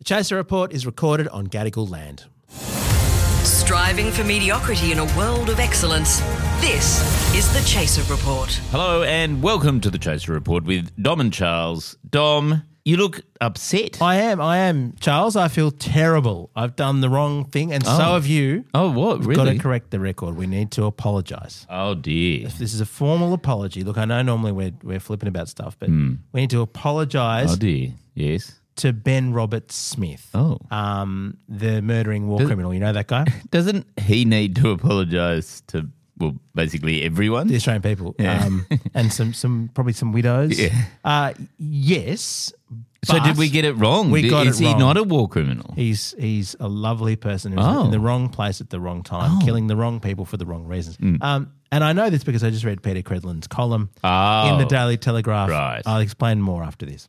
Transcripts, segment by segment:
The Chaser Report is recorded on Gadigal land. Striving for mediocrity in a world of excellence. This is the Chaser Report. Hello and welcome to the Chaser Report with Dom and Charles. Dom, you look upset. I am, I am. Charles, I feel terrible. I've done the wrong thing, and so Oh. have you. Oh, what? We've got to correct the record. We need to apologise. Oh dear. This is a formal apology. Look, I know normally we're, we're flipping about stuff, but hmm. we need to apologise Oh dear. Yes. To Ben Roberts-Smith, Oh. um, the murdering war Does- criminal. You know that guy? Doesn't he need to apologise to well, basically everyone? the Australian people, Yeah. um, and some, some probably some widows. Yeah. Uh, yes. so but did we get it wrong? We Did- got Is it he wrong. not a war criminal? He's he's a lovely person who's Oh. in the wrong place at the wrong time, killing the wrong people for the wrong reasons. Um, and I know this because I just read Peta Credlin's column Oh. in the Daily Telegraph. Right. I'll explain more after this.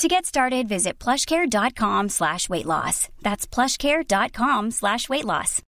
To get started, visit plushcare.com slash weight loss. That's plushcare.com slash weight loss.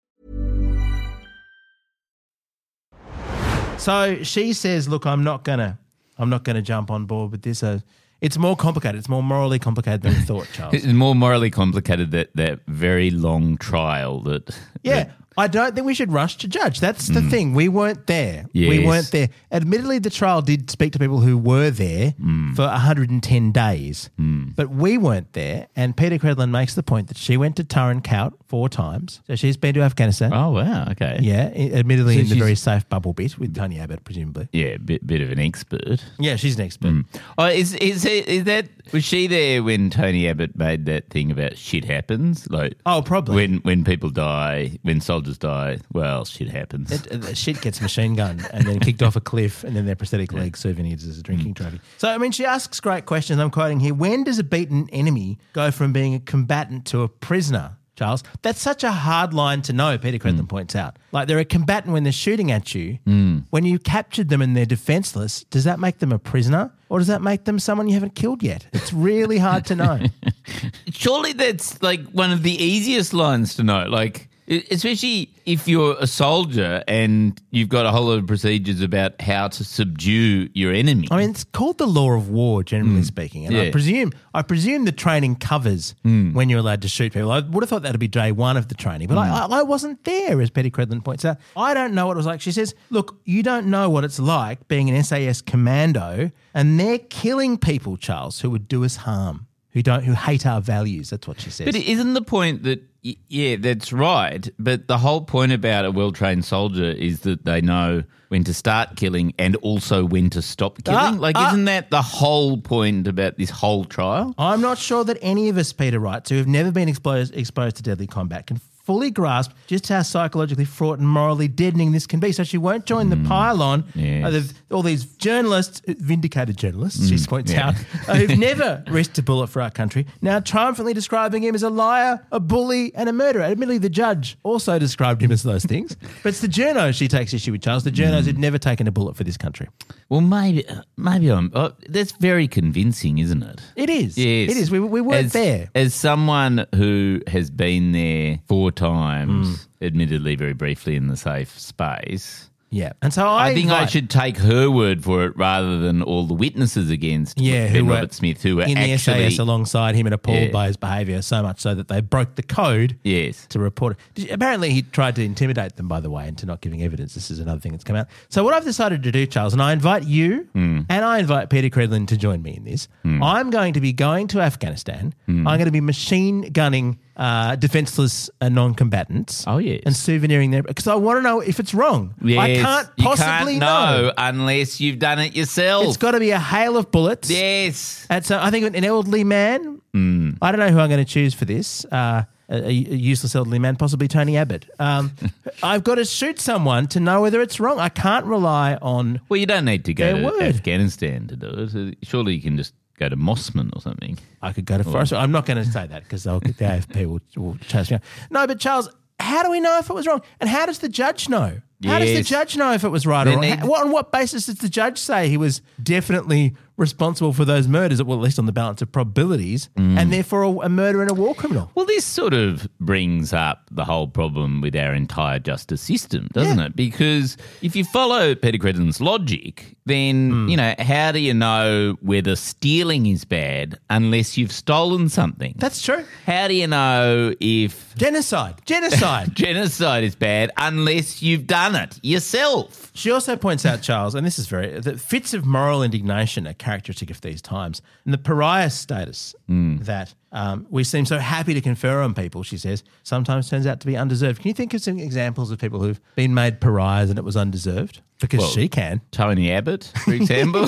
So she says, "Look, I'm not gonna, I'm not gonna jump on board with this. Uh, it's more complicated. It's more morally complicated than we thought, Charles. It's more morally complicated that that very long trial that Yeah, that- I don't think we should rush to judge. That's the thing. We weren't there. We Mm. Weren't there. Admittedly, the trial did speak to people who were there Mm. for 110 days, but we weren't there. And Peta Credlin makes the point that she went to Tarin Kowt four times. So she's been to Afghanistan. Oh wow, okay. Yeah, admittedly So in the very safe bubble bit with Tony Abbott, presumably. Yeah, bit bit of an expert. Yeah, she's an expert. Mm. Oh, is is is that was she there when Tony Abbott made that thing about shit happens? Like Oh, probably. when when people die, when soldiers die, well, shit happens. It, uh, shit gets machine gunned and then kicked off a cliff, and then their prosthetic leg souvenirs as a drinking mm. trophy. So, I mean, she asks great questions. I'm quoting here When does a beaten enemy go from being a combatant to a prisoner? Charles, that's such a hard line to know, Peta Credlin mm. points out. Like they're a combatant when they're shooting at you. Mm. When you captured them and they're defenseless, does that make them a prisoner or does that make them someone you haven't killed yet? It's really hard to know. Surely that's like one of the easiest lines to know. Like especially if you're a soldier and you've got a whole lot of procedures about how to subdue your enemy. I mean, it's called the law of war, generally mm. speaking, and I presume I presume the training covers mm. when you're allowed to shoot people. I would have thought that'd be day one of the training, but I, mm. I, I wasn't there, as Petty Credlin points out. I don't know what it was like. She says, "Look, you don't know what it's like being an SAS commando, and they're killing people, Charles, who would do us harm, who don't, who hate our values." That's what she says. But isn't the point that yeah, that's right. But the whole point about a well-trained soldier is that they know when to start killing and also when to stop killing. Ah, like, ah. isn't that the whole point about this whole trial? I'm not sure that any of us, Peter Wright, who have never been exposed, exposed to deadly combat can fully grasp just how psychologically fraught and morally deadening this can be. So she won't join the mm. pylon Yes. Uh, of the- all these journalists, uh, vindicated journalists, she mm, points yeah. out, uh, who've never risked a bullet for our country, now triumphantly describing him as a liar, a bully, and a murderer. Admittedly, the judge also described him as those things. But it's the journos she takes issue with, Charles. The journos mm. who'd never taken a bullet for this country. Well, maybe uh, maybe I'm. Oh, that's very convincing, isn't it? It is. Yes, It is. We, we weren't as, there. As someone who has been there four times, Mm. admittedly very briefly in the safe space, Yeah. And so I, I, think I invite- should take her word for it rather than all the witnesses against Yeah, Ben who were Robert Smith, who were in the actually SAS alongside him and appalled Yeah. by his behaviour so much so that they broke the code yes. to report it. Did you- Apparently, he tried to intimidate them, by the way, into not giving evidence. This is another thing that's come out. So, what I've decided to do, Charles, and I invite you Hmm. and I invite Peta Credlin to join me in this. I'm going to be going to Afghanistan. Hmm. I'm going to be machine gunning uh, defenseless uh, non combatants. Oh, yes. And souveniring them because I want to know if it's wrong. Yes, I can't possibly can't know, unless you've done it yourself. It's got to be a hail of bullets. yes. And so I think an elderly man. Mm. I don't know who I'm going to choose for this. Uh, a, a useless elderly man, possibly Tony Abbott. Um, I've got to shoot someone to know whether it's wrong. I can't rely on. Well, you don't need to go to word. Afghanistan to do it. Surely you can just go to Mosman or something. I could go to forest. I'm not going to say that because the AFP will, will chase me. out. No, but Charles, how do we know if it was wrong? And how does the judge know? How does the Yes. judge know if it was right They or wrong? need- How- what, on what basis does the judge say he was definitely responsible for those murders, well, at least on the balance of probabilities, Mm. and therefore a, a murder and a war criminal? Well, this sort of brings up the whole problem with our entire justice system, doesn't Yeah. it? Because if you follow Peta Credlin's logic, then, you know, how do you know whether stealing is bad unless you've stolen something? That's true. how do you know if Genocide. Genocide. genocide is bad unless you've done it yourself? She also points out, Charles, and this is very that fits of moral indignation are characteristic of these times, and the pariah status that um, we seem so happy to confer on people. She says sometimes turns out to be undeserved. Can you think of some examples of people who've been made pariahs and it was undeserved? Because Well- she can. Tony Abbott, for example.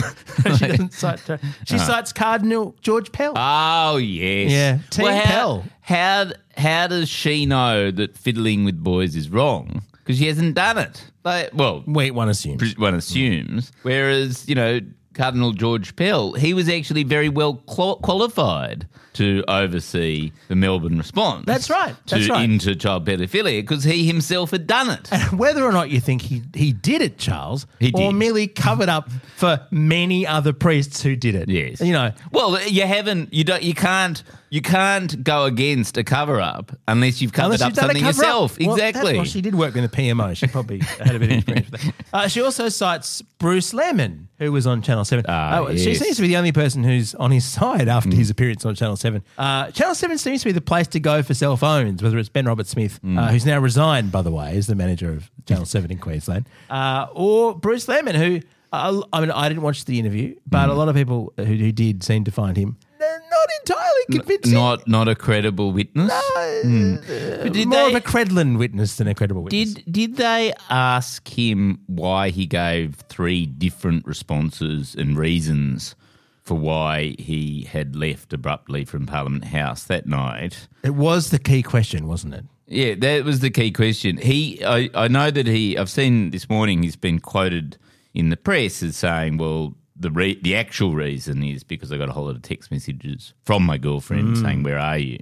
she doesn't cite. her. She cites Cardinal George Pell. Oh yes, Yeah, Team how, Pell. How how does she know that fiddling with boys is wrong? Because she hasn't done it. Like, well, Wait, one assumes. one assumes. Whereas you know Cardinal George Pell, he was actually very well qual- qualified to oversee the Melbourne response. That's right, To, that's right. Into child pedophilia because he himself had done it. Whether or not you think he, he did it, Charles, He or did. merely covered up for many other priests who did it. Yes. You know, Well, you haven't. You don't. You can't. You can't go against a cover up unless you've covered Unless up you've done a something cover-up. yourself. Well, that- exactly. well, she did work in the PMO. She probably had a bit of experience with that. Uh, she also cites Bruce Lehrmann, who was on Channel 7. Ah, Uh, She yes. seems to be the only person who's on his side after his appearance on Channel 7. Uh, Channel 7 seems to be the place to go for cell phones, whether it's Ben Roberts-Smith, uh, who's now resigned, by the way, as the manager of Channel 7 in Queensland, uh, or Bruce Lehrmann, who, uh, I mean, I didn't watch the interview, but a lot of people who, who did seem to find him not entirely convincing. not not a credible witness. Uh, But did more they- of a Credlin witness than a credible witness. Did did they ask him why he gave three different responses and reasons for why he had left abruptly from Parliament House that night? It was the key question, wasn't it? Yeah, that was the key question. He, I, I know that he. I've seen this morning. He's been quoted in the press as saying, "Well, the re- the actual reason is because I got a whole lot of text messages from my girlfriend mm. saying, "Where are you?"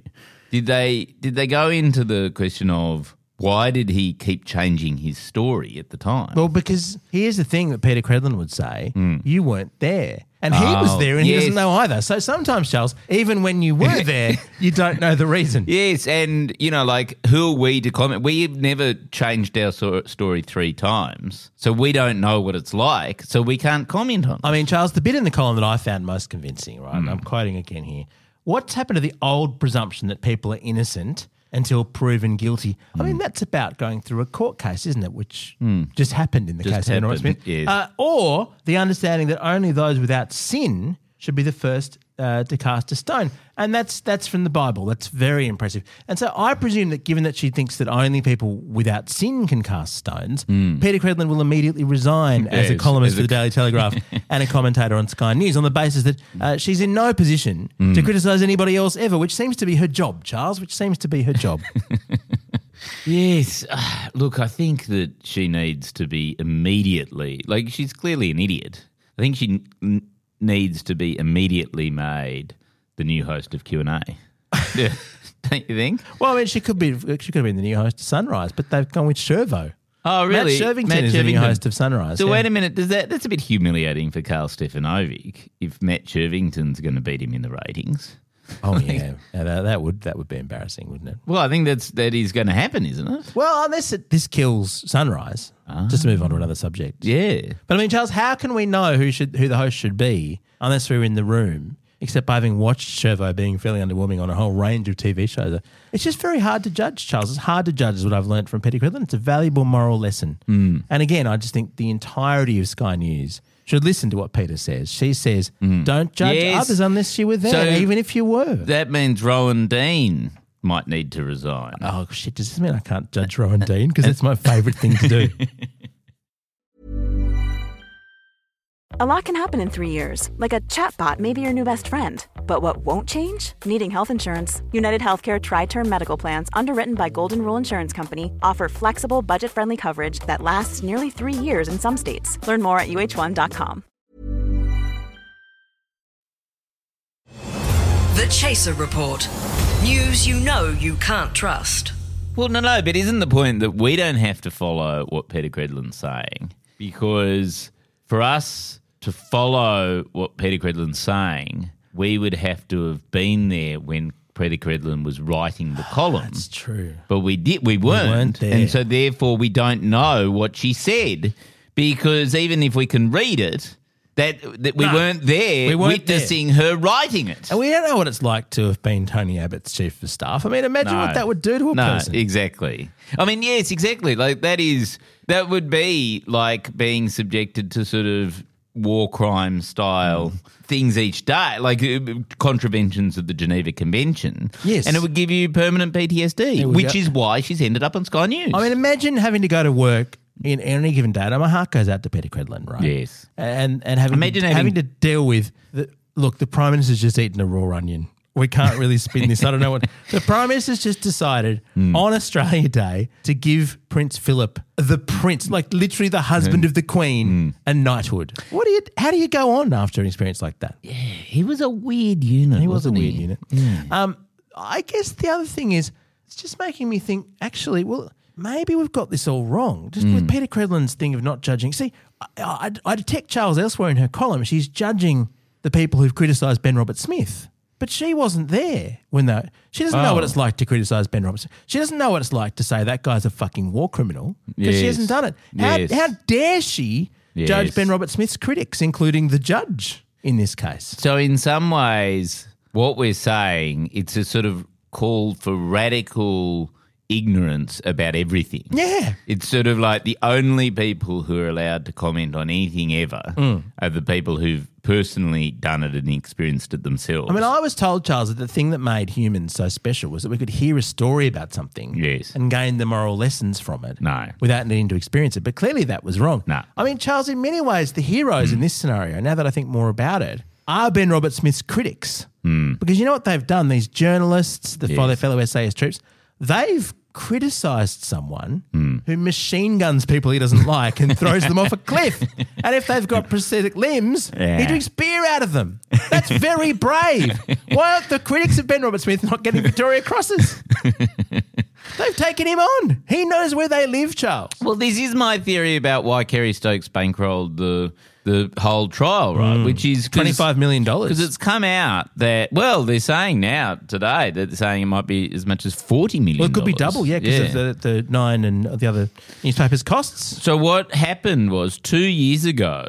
Did they did they go into the question of why did he keep changing his story at the time? Well, because here's the thing that Peta Credlin would say mm. you weren't there. And he was. Oh, there and he doesn't know either. So sometimes, Charles, even when you were there, you don't know the reason. Yes, and you know, like, who are we to comment? We've never changed our so- story three times, so we don't know what it's like, so we can't comment on. it. I mean, Charles, the bit in the column that I found most convincing, right? and I'm quoting again here. What's happened to the old presumption that people are innocent until proven guilty? I mean, that's about going through a court case, isn't it? Which just happened in the Just case of Norris happened, Smith. yes. Uh, or the understanding that only those without sin should be the first uh, to cast a stone. And that's that's from the Bible. That's very impressive. And so I presume that given that she thinks that only people without sin can cast stones, Peta Credlin will immediately resign as a columnist as for the Daily Telegraph and a commentator on Sky News on the basis that uh, she's in no position to criticise anybody else ever, which seems to be her job, Charles, which seems to be her job. Yes. Ah, Look, I think that she needs to be immediately, like, she's clearly an idiot. I think she n- needs to be immediately made the new host of Q&A. Don't you think? well, I mean, she could be she could have been the new host of Sunrise, but they've gone with Shirvo. Oh, really? Matt Shirvington Matt is the new Shirvington. host of Sunrise. So yeah. wait a minute, does that that's a bit humiliating for Karl Stefanovic if Matt Shirvington's going to beat him in the ratings? Oh yeah, Yeah, that, that would that would be embarrassing, wouldn't it? Well, I think that's that is going to happen, isn't it? Well, unless it, this kills Sunrise. Just to move on to another subject. Yeah. But I mean, Charles, how can we know who should who the host should be unless we're in the room? Except by having watched Shirvo being fairly underwhelming on a whole range of TV shows. It's just very hard to judge, Charles. It's hard to judge, is what I've learned from Petty Credlin. It's a valuable moral lesson. Hmm. And again, I just think the entirety of Sky News should listen to what Peta says. She says, mm-hmm. don't judge. Yes. others unless you were there, So- even if you were. That means Rowan Dean might need to resign. oh, shit. Does this mean I can't judge Rowan Dean? Because it's my favourite thing to do. A lot can happen in three years, like a chatbot may be your new best friend. But what won't change? Needing health insurance. United Healthcare Tri Term Medical Plans, underwritten by Golden Rule Insurance Company, offer flexible, budget friendly coverage that lasts nearly three years in some states. Learn more at uh1.com. The Chaser Report. News you know you can't trust. Well, no, no, but isn't the point that we don't have to follow what Peta Credlin's saying? Because for us to follow what Peta Credlin's saying, we would have to have been there when Peta Credlin was writing the column. That's true. But we did we weren't, weren't there. and so therefore we don't know what she said because even if we can read it, that that we No, weren't there we weren't witnessing her writing it. And we don't know what it's like to have been Tony Abbott's chief of staff. I mean, imagine No. what that would do to a no, person. exactly. I mean, yes, exactly. Like that is that would be like being subjected to sort of war crime style things each day, like uh, contraventions of the Geneva Convention. Yes. and it would give you permanent PTSD, which go- is why she's ended up on Sky News. I mean, imagine having to go to work in any given day. And my heart goes out to Peta Credlin, right? Yes. And and having Imagine having- having to deal with the look. The prime minister's just eaten a raw onion. We can't really spin this. I don't know what the prime minister's just decided Hmm. on Australia Day to give Prince Philip, the prince, like literally the husband of the Queen, Hmm. a knighthood. What do you? How do you go on after an experience like that? Yeah, he was a weird unit. He was a weird he? unit. Um, I guess the other thing is, it's just making me think. Actually, well, maybe we've got this all wrong. Just Hmm. with Peta Credlin's thing of not judging. See, I, I, I detect Charles elsewhere in her column. She's judging the people who've criticised Ben Roberts-Smith. But she wasn't there when that. She doesn't know what Oh. it's like to criticise Ben Robertson. She doesn't know what it's like to say that guy's a fucking war criminal because she Yes. hasn't done it. How, Yes. how dare she judge Yes. Ben Roberts-Smith's critics, including the judge in this case? So, in some ways, what we're saying, it's a sort of call for radical ignorance about everything. Yeah. It's sort of like the only people who are allowed to comment on anything ever Mm. are the people who've personally done it and experienced it themselves. I mean, I was told, Charles, that the thing that made humans so special was that we could hear a story about something Yes. and gain the moral lessons from it No. without needing to experience it. But clearly that was wrong. No. I mean, Charles, in many ways, the heroes in mm. this scenario, now that I think more about it, are Ben Roberts-Smith's critics. Mm. Because you know what they've done? These journalists, the Yes. their fellow SAS troops, they've criticised someone hmm. who machine guns people he doesn't like and throws them off a cliff. And if they've got prosthetic limbs, he drinks beer out of them. That's very brave. Why aren't the critics of Ben Roberts-Smith not getting Victoria Crosses? They've taken him on. He knows where they live, Charles. Well, this is my theory about why Kerry Stokes bankrolled the the whole trial, right? Mm. Which is twenty five million dollars Because it's come out that, well, they're saying now today that they're saying it might be as much as $40 million. Well, it could be double, yeah, because of the, the nine and the other newspapers' costs. So what happened was two years ago,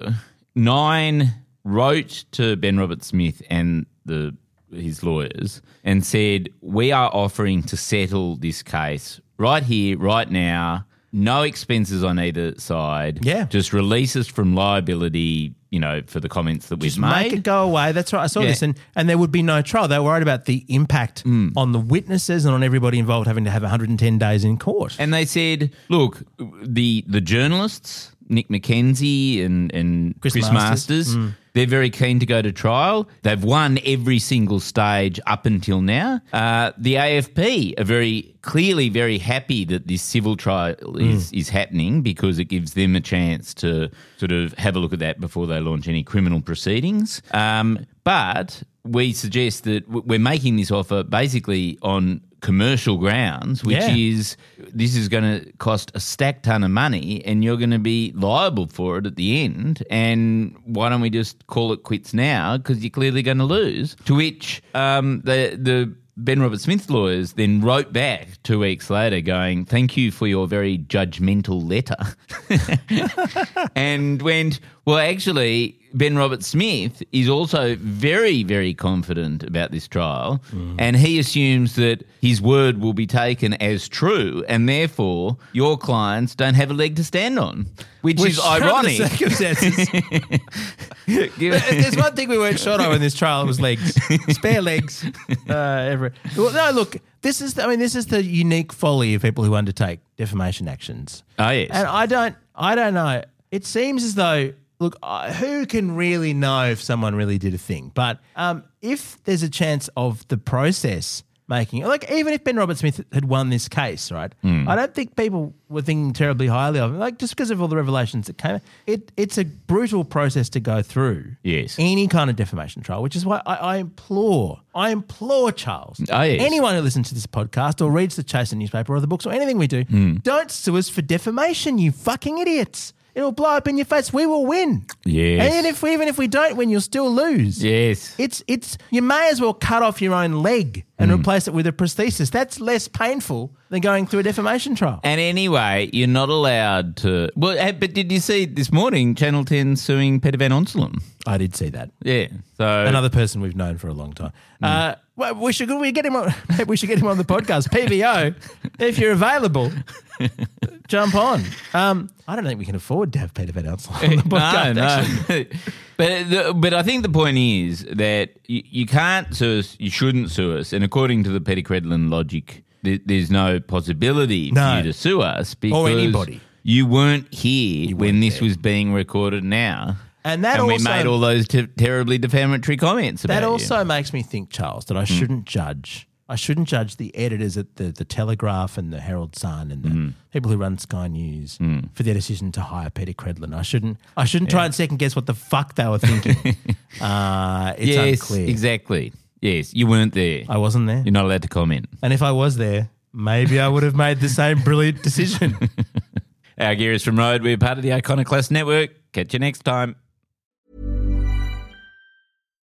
Nine wrote to Ben Roberts-Smith and the his lawyers and said, "We are offering to settle this case right here, right now. No expenses on either side. Yeah. just release us from liability. You know, for the comments that we've made. make it go away. That's right. I saw Yeah. this, and, and there would be no trial. They were worried about the impact mm. on the witnesses and on everybody involved having to have 110 days in court. And they said, look, the the journalists, Nick McKenzie and, and Chris Chris, Masters. Masters, mm. They're very keen to go to trial. They've won every single stage up until now. Uh, the AFP are very clearly very happy that this civil trial is, is happening because it gives them a chance to sort of have a look at that before they launch any criminal proceedings. Um, but we suggest that we're making this offer basically on commercial grounds, which Yeah. is this is going to cost a stack ton of money and you're going to be liable for it at the end. And why don't we just call it quits now? Because you're clearly going to lose. To which um, the the Ben Roberts-Smith lawyers then wrote back two weeks later, going, "Thank you for your very judgmental letter," and went, "Well, actually." Ben Roberts-Smith is also very, very confident about this trial, and he assumes that his word will be taken as true, and therefore your clients don't have a leg to stand on, which, is under the ironic. circumstances. There's one thing we weren't short of in this trial. It was legs, spare legs. Uh, every, well, no, look, this is. I mean, this is the unique folly of people who undertake defamation actions. Oh, yes. and I don't. I don't know. It seems as though. Look, uh, who can really know if someone really did a thing? But um, if there's a chance of the process making like even if Ben Roberts-Smith had won this case, right? Hmm. I don't think people were thinking terribly highly of him. Like just because of all the revelations that came, it it's a brutal process to go through. Yes. any kind of defamation trial, which is why I, I implore, I implore Charles, Oh, yes. anyone who listens to this podcast or reads the Chaser newspaper or the books or anything we do, Hmm. don't sue us for defamation, you fucking idiots. It'll blow up in your face. We will win. Yes. And even if even if we don't win, you'll still lose. Yes. It's it's you may as well cut off your own leg and Hmm. replace it with a prosthesis. That's less painful than going through a defamation trial. And anyway, you're not allowed to. Well, eh, but did you see this morning Channel 10 suing Peter Van Onselen? I did see that. Yeah. So Another person we've known for a long time. Hmm. Uh, well, we should we get him on. maybe we should get him on the podcast. PVO, if you're available, jump on. Um, I don't think we can afford to have Peter Van Onselen on the podcast. no, no. but the, but I think the point is that you, you can't sue us. You shouldn't sue us. And according to the Petty Credlin logic, th- there's no possibility No. for you to sue us because anybody. You weren't here when weren't this there. was being recorded. Now. And that we also- made all those te- terribly defamatory comments about That you. also makes me think, Charles, that I Hmm. shouldn't judge. I shouldn't judge the editors at the, the Telegraph and the Herald Sun and the Hmm. people who run Sky News for their decision to hire Peta Credlin. I shouldn't. I shouldn't try and second guess what the fuck they were thinking. uh, it's yes, unclear. exactly. Yes, you weren't there. I wasn't there, You're not allowed to comment. and if I was there, maybe I would have made the same brilliant decision. Our gear is from Rode. We're part of the Iconoclast Network. Catch you next time.